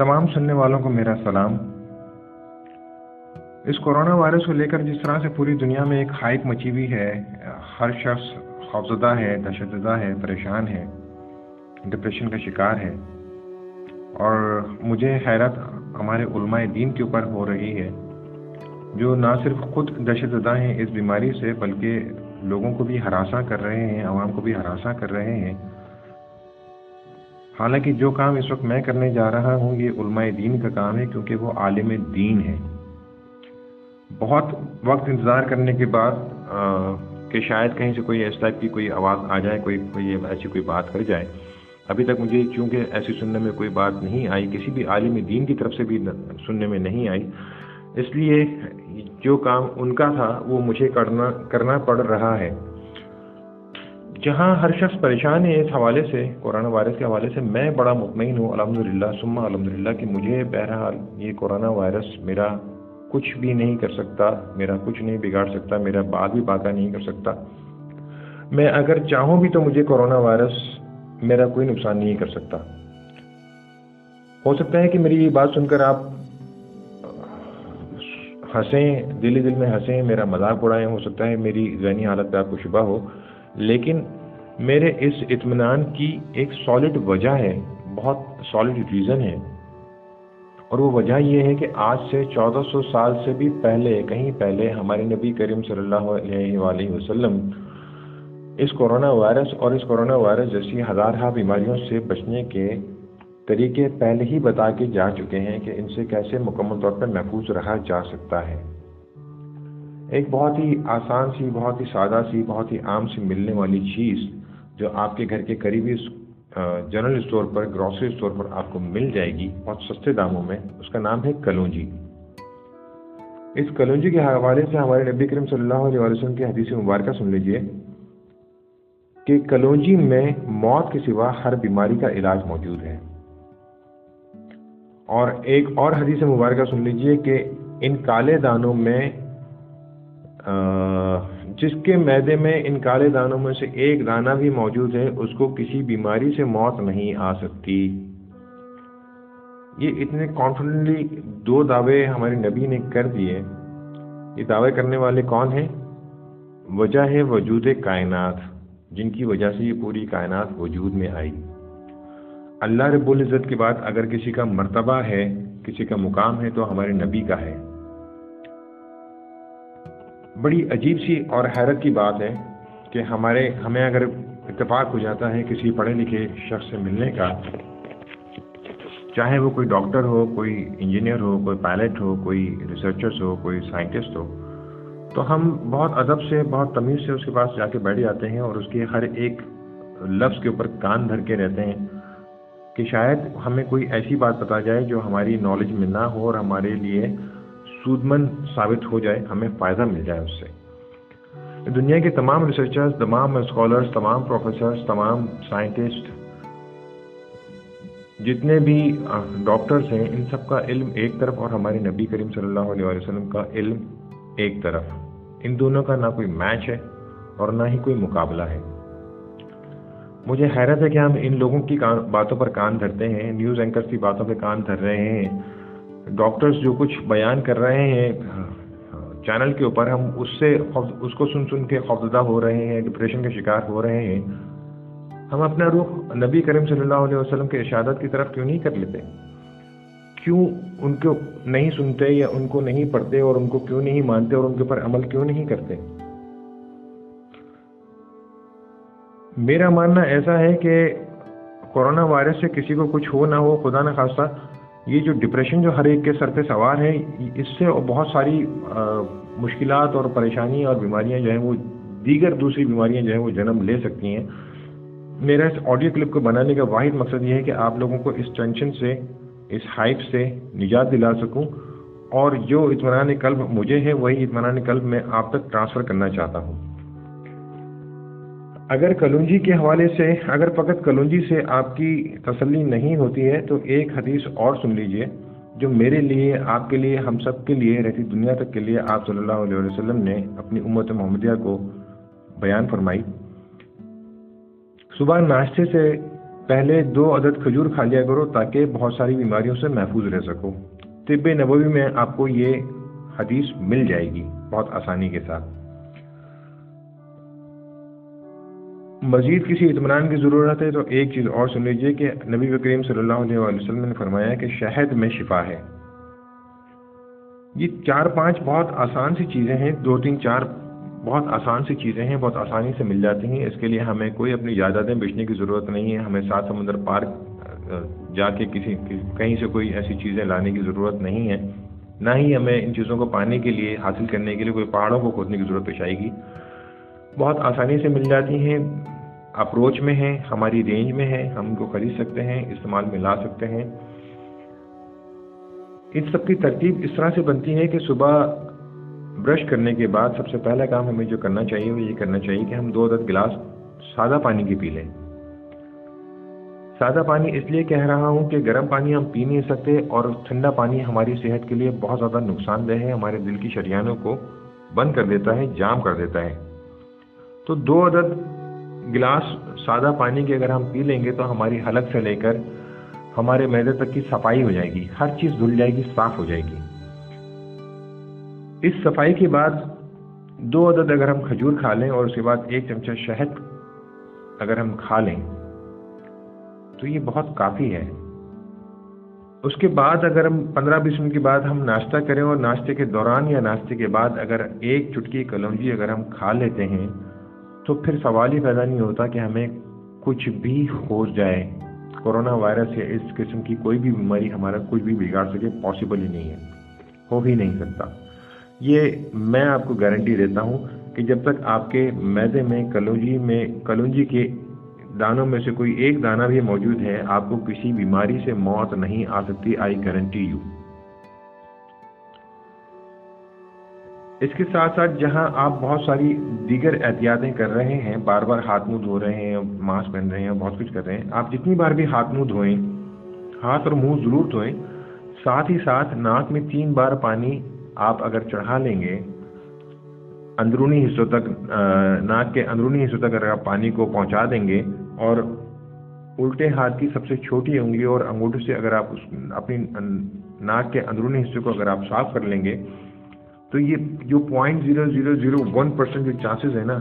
تمام سننے والوں کو میرا سلام۔ اس کورونا وائرس کو لے کر جس طرح سے پوری دنیا میں ایک ہائپ مچی ہوئی ہے، ہر شخص خوفزدہ ہے دہشت زدہ ہے، پریشان ہے ڈپریشن کا شکار ہے۔ اور مجھے حیرت ہمارے علماء دین کے اوپر ہو رہی ہے، جو نہ صرف خود دہشت زدہ ہیں اس بیماری سے، بلکہ لوگوں کو بھی ہراساں کر رہے ہیں، عوام کو بھی ہراساں کر رہے ہیں۔ حالانکہ جو کام اس وقت میں کرنے جا رہا ہوں، یہ علماء دین کا کام ہے کیونکہ وہ عالم دین ہے بہت وقت انتظار کرنے کے بعد کہ شاید کہیں سے کوئی اس ٹائپ کی کوئی آواز آ جائے، کوئی کوئی ایسی کوئی بات کر جائے۔ ابھی تک مجھے چونکہ ایسی سننے میں کوئی بات نہیں آئی، کسی بھی عالم دین کی طرف سے بھی سننے میں نہیں آئی۔ اس لیے جو کام ان کا تھا، وہ مجھے کرنا کرنا پڑ رہا ہے۔ جہاں ہر شخص پریشان ہے اس حوالے سے، کورونا وائرس کے حوالے سے میں بڑا مطمئن ہوں الحمد للہ سما الحمد للہ کہ مجھے بہرحال یہ کورونا وائرس میرا کچھ بھی نہیں کر سکتا، میرا کچھ نہیں بگاڑ سکتا، میرا بات بھی باقا نہیں کر سکتا۔ میں اگر چاہوں بھی تو مجھے کورونا وائرس میرا کوئی نقصان نہیں کر سکتا۔ ہو سکتا ہے کہ میری یہ بات سن کر آپ ہنسیں، دل دل میں ہنسیں، میرا مذاق اڑائیں، ہو سکتا ہے میری ذہنی حالت پہ آپ کو شبہ ہو۔ لیکن میرے اس اطمینان کی ایک سالڈ وجہ ہے، بہت سالڈ ریزن ہے۔ اور وہ وجہ یہ ہے کہ آج سے چودہ سو سال سے بھی پہلے، کہیں پہلے ہمارے نبی کریم صلی اللہ علیہ وآلہ وسلم اس کورونا وائرس اور اس کورونا وائرس جیسی ہزارہ بیماریوں سے بچنے کے طریقے پہلے ہی بتا کے جا چکے ہیں کہ ان سے کیسے مکمل طور پر محفوظ رہا جا سکتا ہے۔ ایک بہت ہی آسان سی، بہت ہی سادہ سی، بہت ہی عام سی ملنے والی چیز جو آپ کے گھر کے قریبی جنرل اسٹور پر، گروسری اسٹور پر آپ کو مل جائے گی بہت سستے داموں میں۔ اس کا نام ہے کلونجی۔ اس کلونجی کے حوالے سے ہمارے نبی کریم صلی اللہ علیہ وسلم کی حدیث مبارکہ سن لیجیے کہ کلونجی میں موت کے سوا ہر بیماری کا علاج موجود ہے۔ اور ایک اور حدیث مبارکہ سن لیجیے کہ ان کالے دانوں میں جس کے میدے میں ان کالے دانوں میں سے ایک دانہ بھی موجود ہے، اس کو کسی بیماری سے موت نہیں آ سکتی۔ یہ اتنے کانفیڈنٹلی دو دعوے ہمارے نبی نے کر دیے۔ یہ دعوے کرنے والے کون ہیں؟ وجہ ہے وجود کائنات، جن کی وجہ سے یہ پوری کائنات وجود میں آئی۔ اللہ رب العزت کے بعد اگر کسی کا مرتبہ ہے، کسی کا مقام ہے، تو ہمارے نبی کا ہے۔ بڑی عجیب سی اور حیرت کی بات ہے کہ ہمارے، ہمیں اگر اتفاق ہو جاتا ہے کسی پڑھے لکھے شخص سے ملنے کا، چاہے وہ کوئی ڈاکٹر ہو، کوئی انجینئر ہو، کوئی پائلٹ ہو، کوئی ریسرچرس ہو، کوئی سائنٹسٹ ہو، تو ہم بہت ادب سے، بہت تمیز سے اس کے پاس جا کے بیٹھ جاتے ہیں اور اس کے ہر ایک لفظ کے اوپر کان دھر کے رہتے ہیں کہ شاید ہمیں کوئی ایسی بات بتا جائے جو ہماری نالج میں نہ ہو اور ہمارے لیے سودمند ثابت ہو جائے، ہمیں فائدہ مل جائے اس سے۔ دنیا کے تمام ریسرچرز تمام اسکالرس تمام پروفیسرز تمام سائنٹسٹ جتنے بھی ڈاکٹرز ہیں، ان سب کا علم ایک طرف اور ہمارے نبی کریم صلی اللہ علیہ وسلم کا علم ایک طرف۔ ان دونوں کا نہ کوئی میچ ہے اور نہ ہی کوئی مقابلہ ہے۔ مجھے حیرت ہے کہ ہم ان لوگوں کی باتوں پر کان دھرتے ہیں نیوز اینکرز کی باتوں پہ کان دھر رہے ہیں۔ ڈاکٹرز جو کچھ بیان کر رہے ہیں، چینل کے اوپر ہم اس سے اس کو سن سن کے خوفزدہ ہو رہے ہیں ڈپریشن کے شکار ہو رہے ہیں۔ ہم اپنا رخ نبی کریم صلی اللہ علیہ وسلم کے ارشادت کی طرف کیوں نہیں کر لیتے؟ کیوں ان کو نہیں سنتے یا ان کو نہیں پڑھتے اور ان کو کیوں نہیں مانتے اور ان کے اوپر عمل کیوں نہیں کرتے؟ میرا ماننا ایسا ہے کہ کورونا وائرس سے کسی کو کچھ ہو نہ ہو، خدا نہ خاصہ یہ جو ڈپریشن جو ہر ایک کے سر پہ سوار ہے، اس سے بہت ساری مشکلات اور پریشانی اور بیماریاں جو ہیں وہ دیگر دوسری بیماریاں جو ہیں وہ جنم لے سکتی ہیں۔ میرا اس آڈیو کلپ کو بنانے کا واحد مقصد یہ ہے کہ آپ لوگوں کو اس ٹینشن سے، اس ہائپ سے نجات دلا سکوں۔ اور جو اطمینان قلب مجھے ہے، وہی اطمینان قلب میں آپ تک ٹرانسفر کرنا چاہتا ہوں۔ اگر کلونجی کے حوالے سے، اگر فقط کلونجی سے آپ کی تسلی نہیں ہوتی ہے، تو ایک حدیث اور سن لیجیے، جو میرے لیے، آپ کے لیے، ہم سب کے لیے رہتی دنیا تک کے لیے آپ صلی اللہ علیہ وسلم نے اپنی امت محمدیہ کو بیان فرمائی۔ صبح ناشتے سے پہلے دو عدد کھجور کھا لیا کرو تاکہ بہت ساری بیماریوں سے محفوظ رہ سکو۔ طب نبوی میں آپ کو یہ حدیث مل جائے گی بہت آسانی کے ساتھ۔ مزید کسی اطمینان کی ضرورت ہے تو ایک چیز اور سن لیجیے کہ نبی کریم صلی اللہ علیہ وسلم نے فرمایا کہ شہد میں شفا ہے۔ یہ چار پانچ بہت آسان سی چیزیں ہیں، دو تین چار بہت آسان سی چیزیں ہیں، بہت آسانی سے مل جاتی ہیں۔ اس کے لیے ہمیں کوئی اپنی جائیدادیں بیچنے کی ضرورت نہیں ہے، ہمیں سات سمندر پار، جا کے کسی، کہیں سے کوئی ایسی چیزیں لانے کی ضرورت نہیں ہے۔ نہ ہی ہمیں ان چیزوں کو پانے کے لیے، حاصل کرنے کے لیے کوئی پہاڑوں کو کھودنے کی ضرورت پیش آئے گی۔ بہت آسانی سے مل جاتی ہیں۔ اپروچ میں ہیں، ہماری رینج میں ہیں، ہم ان کو خرید سکتے ہیں، استعمال میں لا سکتے ہیں۔ ان سب کی ترتیب اس طرح سے بنتی ہے کہ صبح برش کرنے کے بعد سب سے پہلا کام ہمیں جو کرنا چاہیے وہ یہ کرنا چاہیے کہ ہم دو عدد گلاس سادہ پانی کی پی لیں۔ سادہ پانی اس لیے کہہ رہا ہوں کہ گرم پانی ہم پی نہیں سکتے اور ٹھنڈا پانی ہماری صحت کے لیے بہت زیادہ نقصان دہ ہے، ہمارے دل کی شریانوں کو بند کر دیتا ہے، جام کر دیتا ہے۔ تو دو عدد گلاس سادہ پانی کے اگر ہم پی لیں گے تو ہماری حلق سے لے کر ہمارے میدے تک کی صفائی ہو جائے گی۔ ہر چیز دھل جائے گی، صاف ہو جائے گی۔ اس صفائی کے بعد دو عدد اگر ہم کھجور کھا لیں اور اس کے بعد ایک چمچہ شہد اگر ہم کھا لیں، تو یہ بہت کافی ہے۔ اس کے بعد اگر ہم پندرہ بیس منٹ کے بعد ہم ناشتہ کریں اور ناشتے کے دوران یا ناشتے کے بعد اگر ایک چٹکی کلونجی اگر ہم کھا لیتے ہیں تو پھر سوال ہی پیدا نہیں ہوتا کہ ہمیں کچھ بھی ہو جائے۔ کورونا وائرس یا اس قسم کی کوئی بھی بیماری ہمارا کچھ بھی بگاڑ سکے پاسبل ہی نہیں ہے۔ ہو ہی نہیں سکتا۔ یہ میں آپ کو گارنٹی دیتا ہوں کہ جب تک آپ کے میدے میں کلونجی میں، کلونجی کے دانوں میں سے کوئی ایک دانہ بھی موجود ہے، آپ کو کسی بیماری سے موت نہیں آ سکتی۔ آئی گارنٹی یو اس کے ساتھ ساتھ جہاں آپ بہت ساری دیگر احتیاطیں کر رہے ہیں، بار بار ہاتھ منہ دھو رہے ہیں، ماسک پہن رہے ہیں، بہت کچھ کر رہے ہیں، آپ جتنی بار بھی ہاتھ منہ دھوئیں، ہاتھ اور منہ ضرور دھوئیں، ساتھ ہی ساتھ ناک میں تین بار پانی آپ اگر چڑھا لیں گے، اندرونی حصوں تک ناک کے اندرونی حصوں تک اگر آپ پانی کو پہنچا دیں گے اور الٹے ہاتھ کی سب سے چھوٹی انگلی اور انگوٹھے سے اگر آپ اس اپنی ناک کے اندرونی حصے کو اگر آپ صاف کر لیں گے تو یہ جو point zero zero zero one percent جو چانسز ہیں نا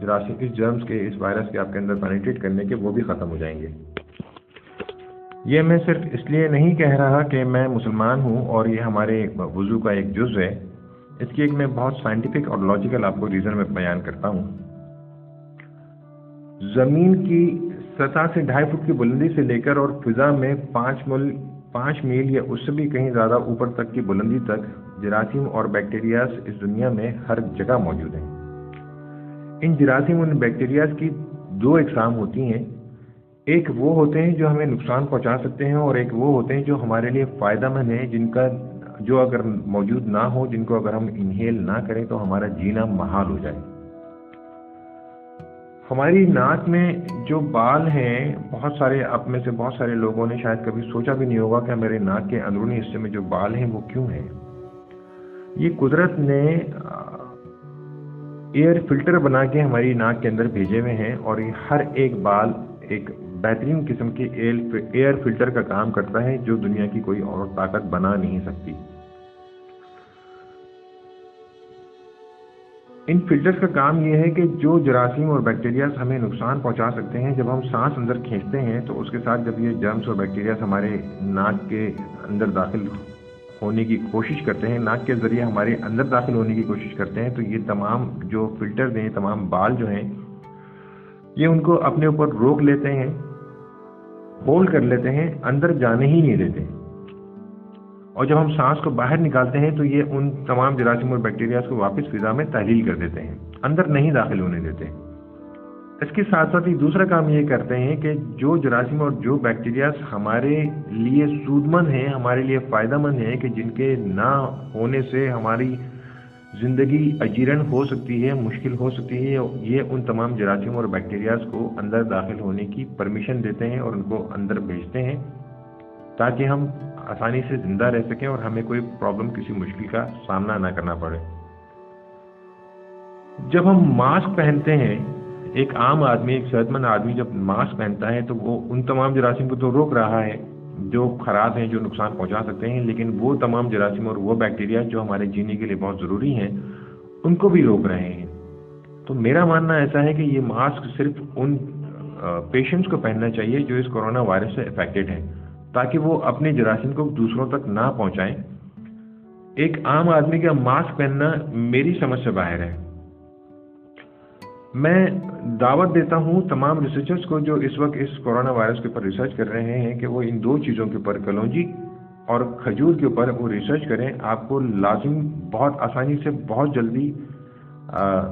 جراثیم جرمز کے، اس وائرس کے آپ کے اندر پینیٹریٹ کرنے کے، وہ بھی ختم ہو جائیں گے۔ یہ میں صرف اس لیے نہیں کہہ رہا کہ میں مسلمان ہوں اور یہ ہمارے وضو کا ایک جز ہے۔ اس کی ایک میں بہت سائنٹیفک اور لاجیکل آپ کو ریزن میں بیان کرتا ہوں۔ زمین کی سطح سے ڈھائی فٹ کی بلندی سے لے کر اور فضا میں پانچ مل، پانچ میل یا اس سے بھی کہیں زیادہ اوپر تک کی بلندی تک جراثیم اور بیکٹیریاز اس دنیا میں ہر جگہ موجود ہیں۔ ان جراثیم اور بیکٹیریاز کی دو اقسام ہوتی ہیں۔ ایک وہ ہوتے ہیں جو ہمیں نقصان پہنچا سکتے ہیں اور ایک وہ ہوتے ہیں جو ہمارے لیے فائدہ مند ہیں، جن کا جو اگر موجود نہ ہو، جن کو اگر ہم انہیل نہ کریں تو ہمارا جینا محال ہو جائے۔ ہماری ناک میں جو بال ہیں، بہت سارے اب میں سے بہت سارے لوگوں نے شاید کبھی سوچا بھی نہیں ہوگا کہ میرے ناک کے اندرونی حصے میں جو بال ہیں وہ کیوں ہیں؟ یہ قدرت نے ایئر فلٹر بنا کے ہماری ناک کے اندر بھیجے ہوئے ہیں اور یہ ہر ایک بال ایک بہترین قسم کے ایئر فلٹر کا کام کرتا ہے جو دنیا کی کوئی اور طاقت بنا نہیں سکتی۔ ان فلٹرز کا کام یہ ہے کہ جو جراثیم اور بیکٹیریاز ہمیں نقصان پہنچا سکتے ہیں، جب ہم سانس اندر کھینچتے ہیں تو اس کے ساتھ جب یہ جرمس اور بیکٹیریاز ہمارے ناک کے اندر داخل ہونے کی کوشش کرتے ہیں، ناک کے ذریعے ہمارے اندر داخل ہونے کی کوشش کرتے ہیں، تو یہ تمام جو فلٹر ہیں، تمام بال جو ہیں، یہ ان کو اپنے اوپر روک لیتے ہیں، ہولڈ کر لیتے ہیں، اندر جانے ہی نہیں دیتے۔ اور جب ہم سانس کو باہر نکالتے ہیں، تو یہ ان تمام جراثیم اور بیکٹیریاز کو واپس فضا میں تحلیل کر دیتے ہیں۔ اندر نہیں داخل ہونے دیتے۔ اس کے ساتھ ساتھ ہی دوسرا کام یہ کرتے ہیں کہ جو جراثیم اور جو بیکٹیریاز ہمارے لیے سود مند ہیں، ہمارے لیے فائدہ مند ہیں کہ جن کے نہ ہونے سے ہماری زندگی اجیرن ہو سکتی ہے، مشکل ہو سکتی ہے، یہ ان تمام جراثیم اور بیکٹیریاز کو اندر داخل ہونے کی پرمیشن دیتے ہیں اور ان کو اندر بھیجتے ہیں تاکہ ہم آسانی سے زندہ رہ سکیں اور ہمیں کوئی پرابلم کسی مشکل کا سامنا نہ کرنا پڑے۔ جب ہم ماسک پہنتے ہیں ایک عام آدمی، ایک صحت مند آدمی جب ماسک پہنتا ہے تو وہ ان تمام جراثیم کو تو روک رہا ہے، جو خراب ہیں، جو نقصان پہنچا سکتے ہیں، لیکن وہ تمام جراثیم اور وہ بیکٹیریا جو ہمارے جینے کے لیے بہت ضروری ہیں، ان کو بھی روک رہے ہیں۔ تو میرا ماننا ایسا ہے کہ یہ ماسک صرف ان پیشنٹس کو پہننا چاہیے جو اس کرونا وائرس سے افیکٹڈ ہیں، تاکہ وہ اپنے جراثیم کو دوسروں تک نہ پہنچائیں۔ ایک عام آدمی کا ماسک پہننا میری سمجھ سے باہر ہے۔ میں دعوت دیتا ہوں تمام ریسرچرز کو جو اس وقت اس کورونا وائرس کے اوپر ریسرچ کر رہے ہیں کہ وہ ان دو چیزوں کے اوپر کلونجی اور کھجور کے اوپر وہ ریسرچ کریں، آپ کو لازم بہت آسانی سے بہت جلدی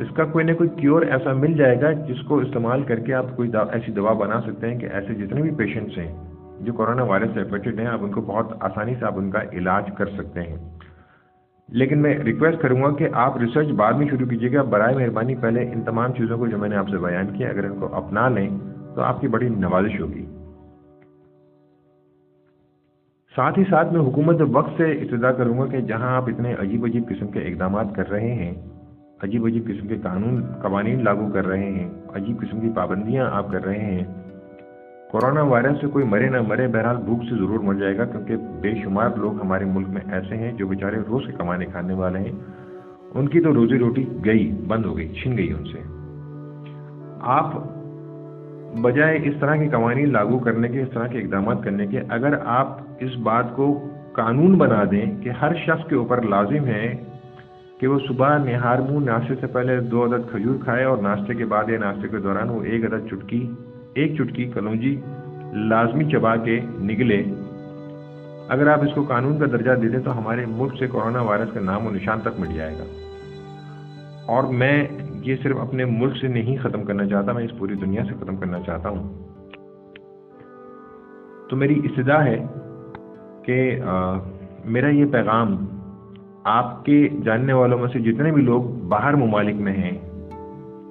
اس کا کوئی نہ کوئی کیور ایسا مل جائے گا جس کو استعمال کر کے آپ کوئی ایسی دوا بنا سکتے ہیں کہ ایسے جتنے بھی پیشنٹس ہیں جو کورونا وائرس سے افیکٹڈ ہیں، آپ ان کو بہت آسانی سے آپ ان کا علاج کر سکتے ہیں۔ لیکن میں ریکویسٹ کروں گا کہ آپ ریسرچ بعد میں شروع کیجیے گا۔ برائے مہربانی پہلے ان تمام چیزوں کو جو میں نے آپ سے بیان کیا، اگر ان کو اپنا لیں تو آپ کی بڑی نوازش ہوگی۔ ساتھ ہی ساتھ میں حکومت وقت سے ابتدا کروں گا کہ جہاں آپ اتنے عجیب عجیب قسم کے اقدامات کر رہے ہیں عجیب عجیب قسم کے قانون، قوانین لاگو کر رہے ہیں، عجیب قسم کی پابندیاں آپ کر رہے ہیں کورونا وائرس سے کوئی مرے نہ مرے بہرحال بھوک سے ضرور مر جائے گا کیونکہ بے شمار لوگ ہمارے ملک میں ایسے ہیں جو بیچارے روز کے کمانے کھانے والے ہیں۔ ان کی تو روزی روٹی گئی، بند ہو گئی، چھن گئی ان سے۔ آپ بجائے اس طرح کے قوانین لاگو کرنے کے، اس طرح کے اقدامات کرنے کے، اگر آپ اس بات کو قانون بنا دیں کہ ہر شخص کے اوپر لازم ہے کہ وہ صبح نہار منہ ناشتے سے پہلے دو عدد کھجور کھائے اور ناشتے کے بعد یا ناشتے کے دوران وہ ایک عدد چٹکی ایک چٹکی کلونجی لازمی چبا کے نگلے۔ اگر آپ اس کو قانون کا درجہ دے دیں تو ہمارے ملک سے کورونا وائرس کا نام و نشان تک مٹ جائے گا۔ اور میں یہ صرف اپنے ملک سے نہیں ختم کرنا چاہتا، میں اس پوری دنیا سے ختم کرنا چاہتا ہوں۔ تو میری استدا ہے کہ میرا یہ پیغام آپ کے جاننے والوں میں سے جتنے بھی لوگ باہر ممالک میں ہیں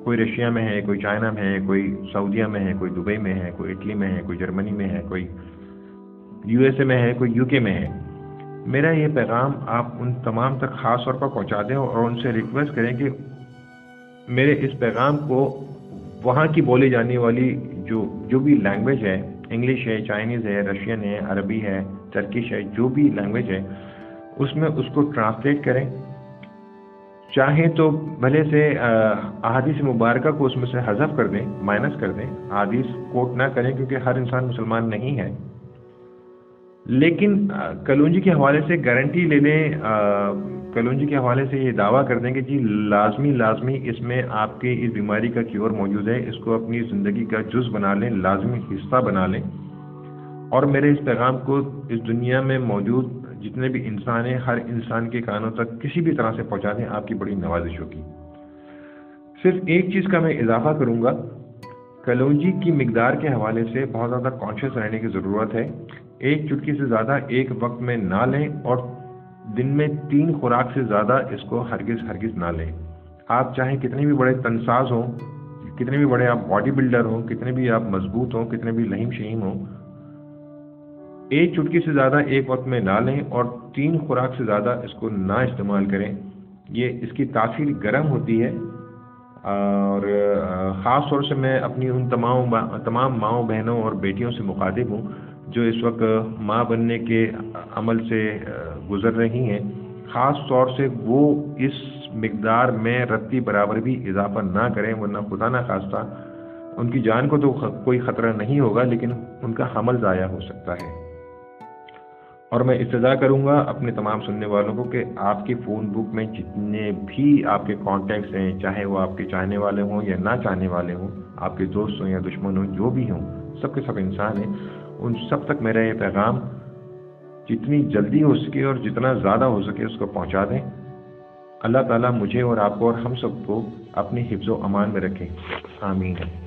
کوئی رشیا میں ہے، کوئی چائنا میں ہے، کوئی سعودیہ میں ہے، کوئی دبئی میں ہے، کوئی اٹلی میں ہے، کوئی جرمنی میں ہے، کوئی یو ایس اے میں ہے، کوئی یو کے میں ہے۔ میرا یہ پیغام آپ ان تمام تک خاص طور پر پہنچا دیں اور ان سے ریکویسٹ کریں کہ میرے اس پیغام کو وہاں کی بولی جانے والی جو جو بھی لینگویج ہے انگلش ہے چائنیز ہے رشین ہے عربی ہے ترکش ہے، جو بھی لینگویج ہے، اس میں اس کو ٹرانسلیٹ کریں۔ چاہیں تو بھلے سے احادیث مبارکہ کو اس میں سے حذف کر دیں، مائنس کر دیں، احادیث کوٹ نہ کریں کیونکہ ہر انسان مسلمان نہیں ہے۔ لیکن کلونجی کے حوالے سے گارنٹی لے لیں کلونجی کے حوالے سے یہ دعویٰ کر دیں کہ جی لازمی لازمی اس میں آپ کے اس بیماری کا کیور موجود ہے، اس کو اپنی زندگی کا جز بنا لیں، لازمی حصہ بنا لیں۔ اور میرے اس پیغام کو اس دنیا میں موجود جتنے بھی انسان ہیں، ہر انسان کے کانوں تک کسی بھی طرح سے پہنچا دیں، آپ کی بڑی نوازش ہوگی۔ صرف ایک چیز کا میں اضافہ کروں گا کلونجی کی مقدار کے حوالے سے بہت زیادہ کانشیس رہنے کی ضرورت ہے۔ ایک چٹکی سے زیادہ ایک وقت میں نہ لیں اور دن میں تین خوراک سے زیادہ اس کو ہرگز ہرگز نہ لیں۔ آپ چاہیں کتنے بھی بڑے تنساز ہوں، کتنے بھی بڑے آپ باڈی بلڈر ہوں، کتنے بھی آپ مضبوط ہوں، کتنے بھی لہیم شہیم ہوں ایک چٹکی سے زیادہ ایک وقت میں نہ لیں اور تین خوراک سے زیادہ اس کو نہ استعمال کریں۔ یہ اس کی تاثیر گرم ہوتی ہے اور خاص طور سے میں اپنی ان تمام تمام ماؤں بہنوں اور بیٹیوں سے مخاطب ہوں جو اس وقت ماں بننے کے عمل سے گزر رہی ہیں۔ خاص طور سے وہ اس مقدار میں رتی برابر بھی اضافہ نہ کریں، ورنہ خدا نہ خواستہ ان کی جان کو تو کوئی خطرہ نہیں ہوگا، لیکن ان کا حمل ضائع ہو سکتا ہے۔ اور میں استضاء کروں گا اپنے تمام سننے والوں کو کہ آپ کی فون بک میں جتنے بھی آپ کے کانٹیکٹس ہیں، چاہے وہ آپ کے چاہنے والے ہوں یا نہ چاہنے والے ہوں، آپ کے دوست ہوں یا دشمن ہوں، جو بھی ہوں، سب کے سب انسان ہیں۔ ان سب تک میرا یہ پیغام جتنی جلدی ہو سکے اور جتنا زیادہ ہو سکے اس کو پہنچا دیں۔ اللہ تعالیٰ مجھے اور آپ کو اور ہم سب کو اپنی حفظ و امان میں رکھیں آمین۔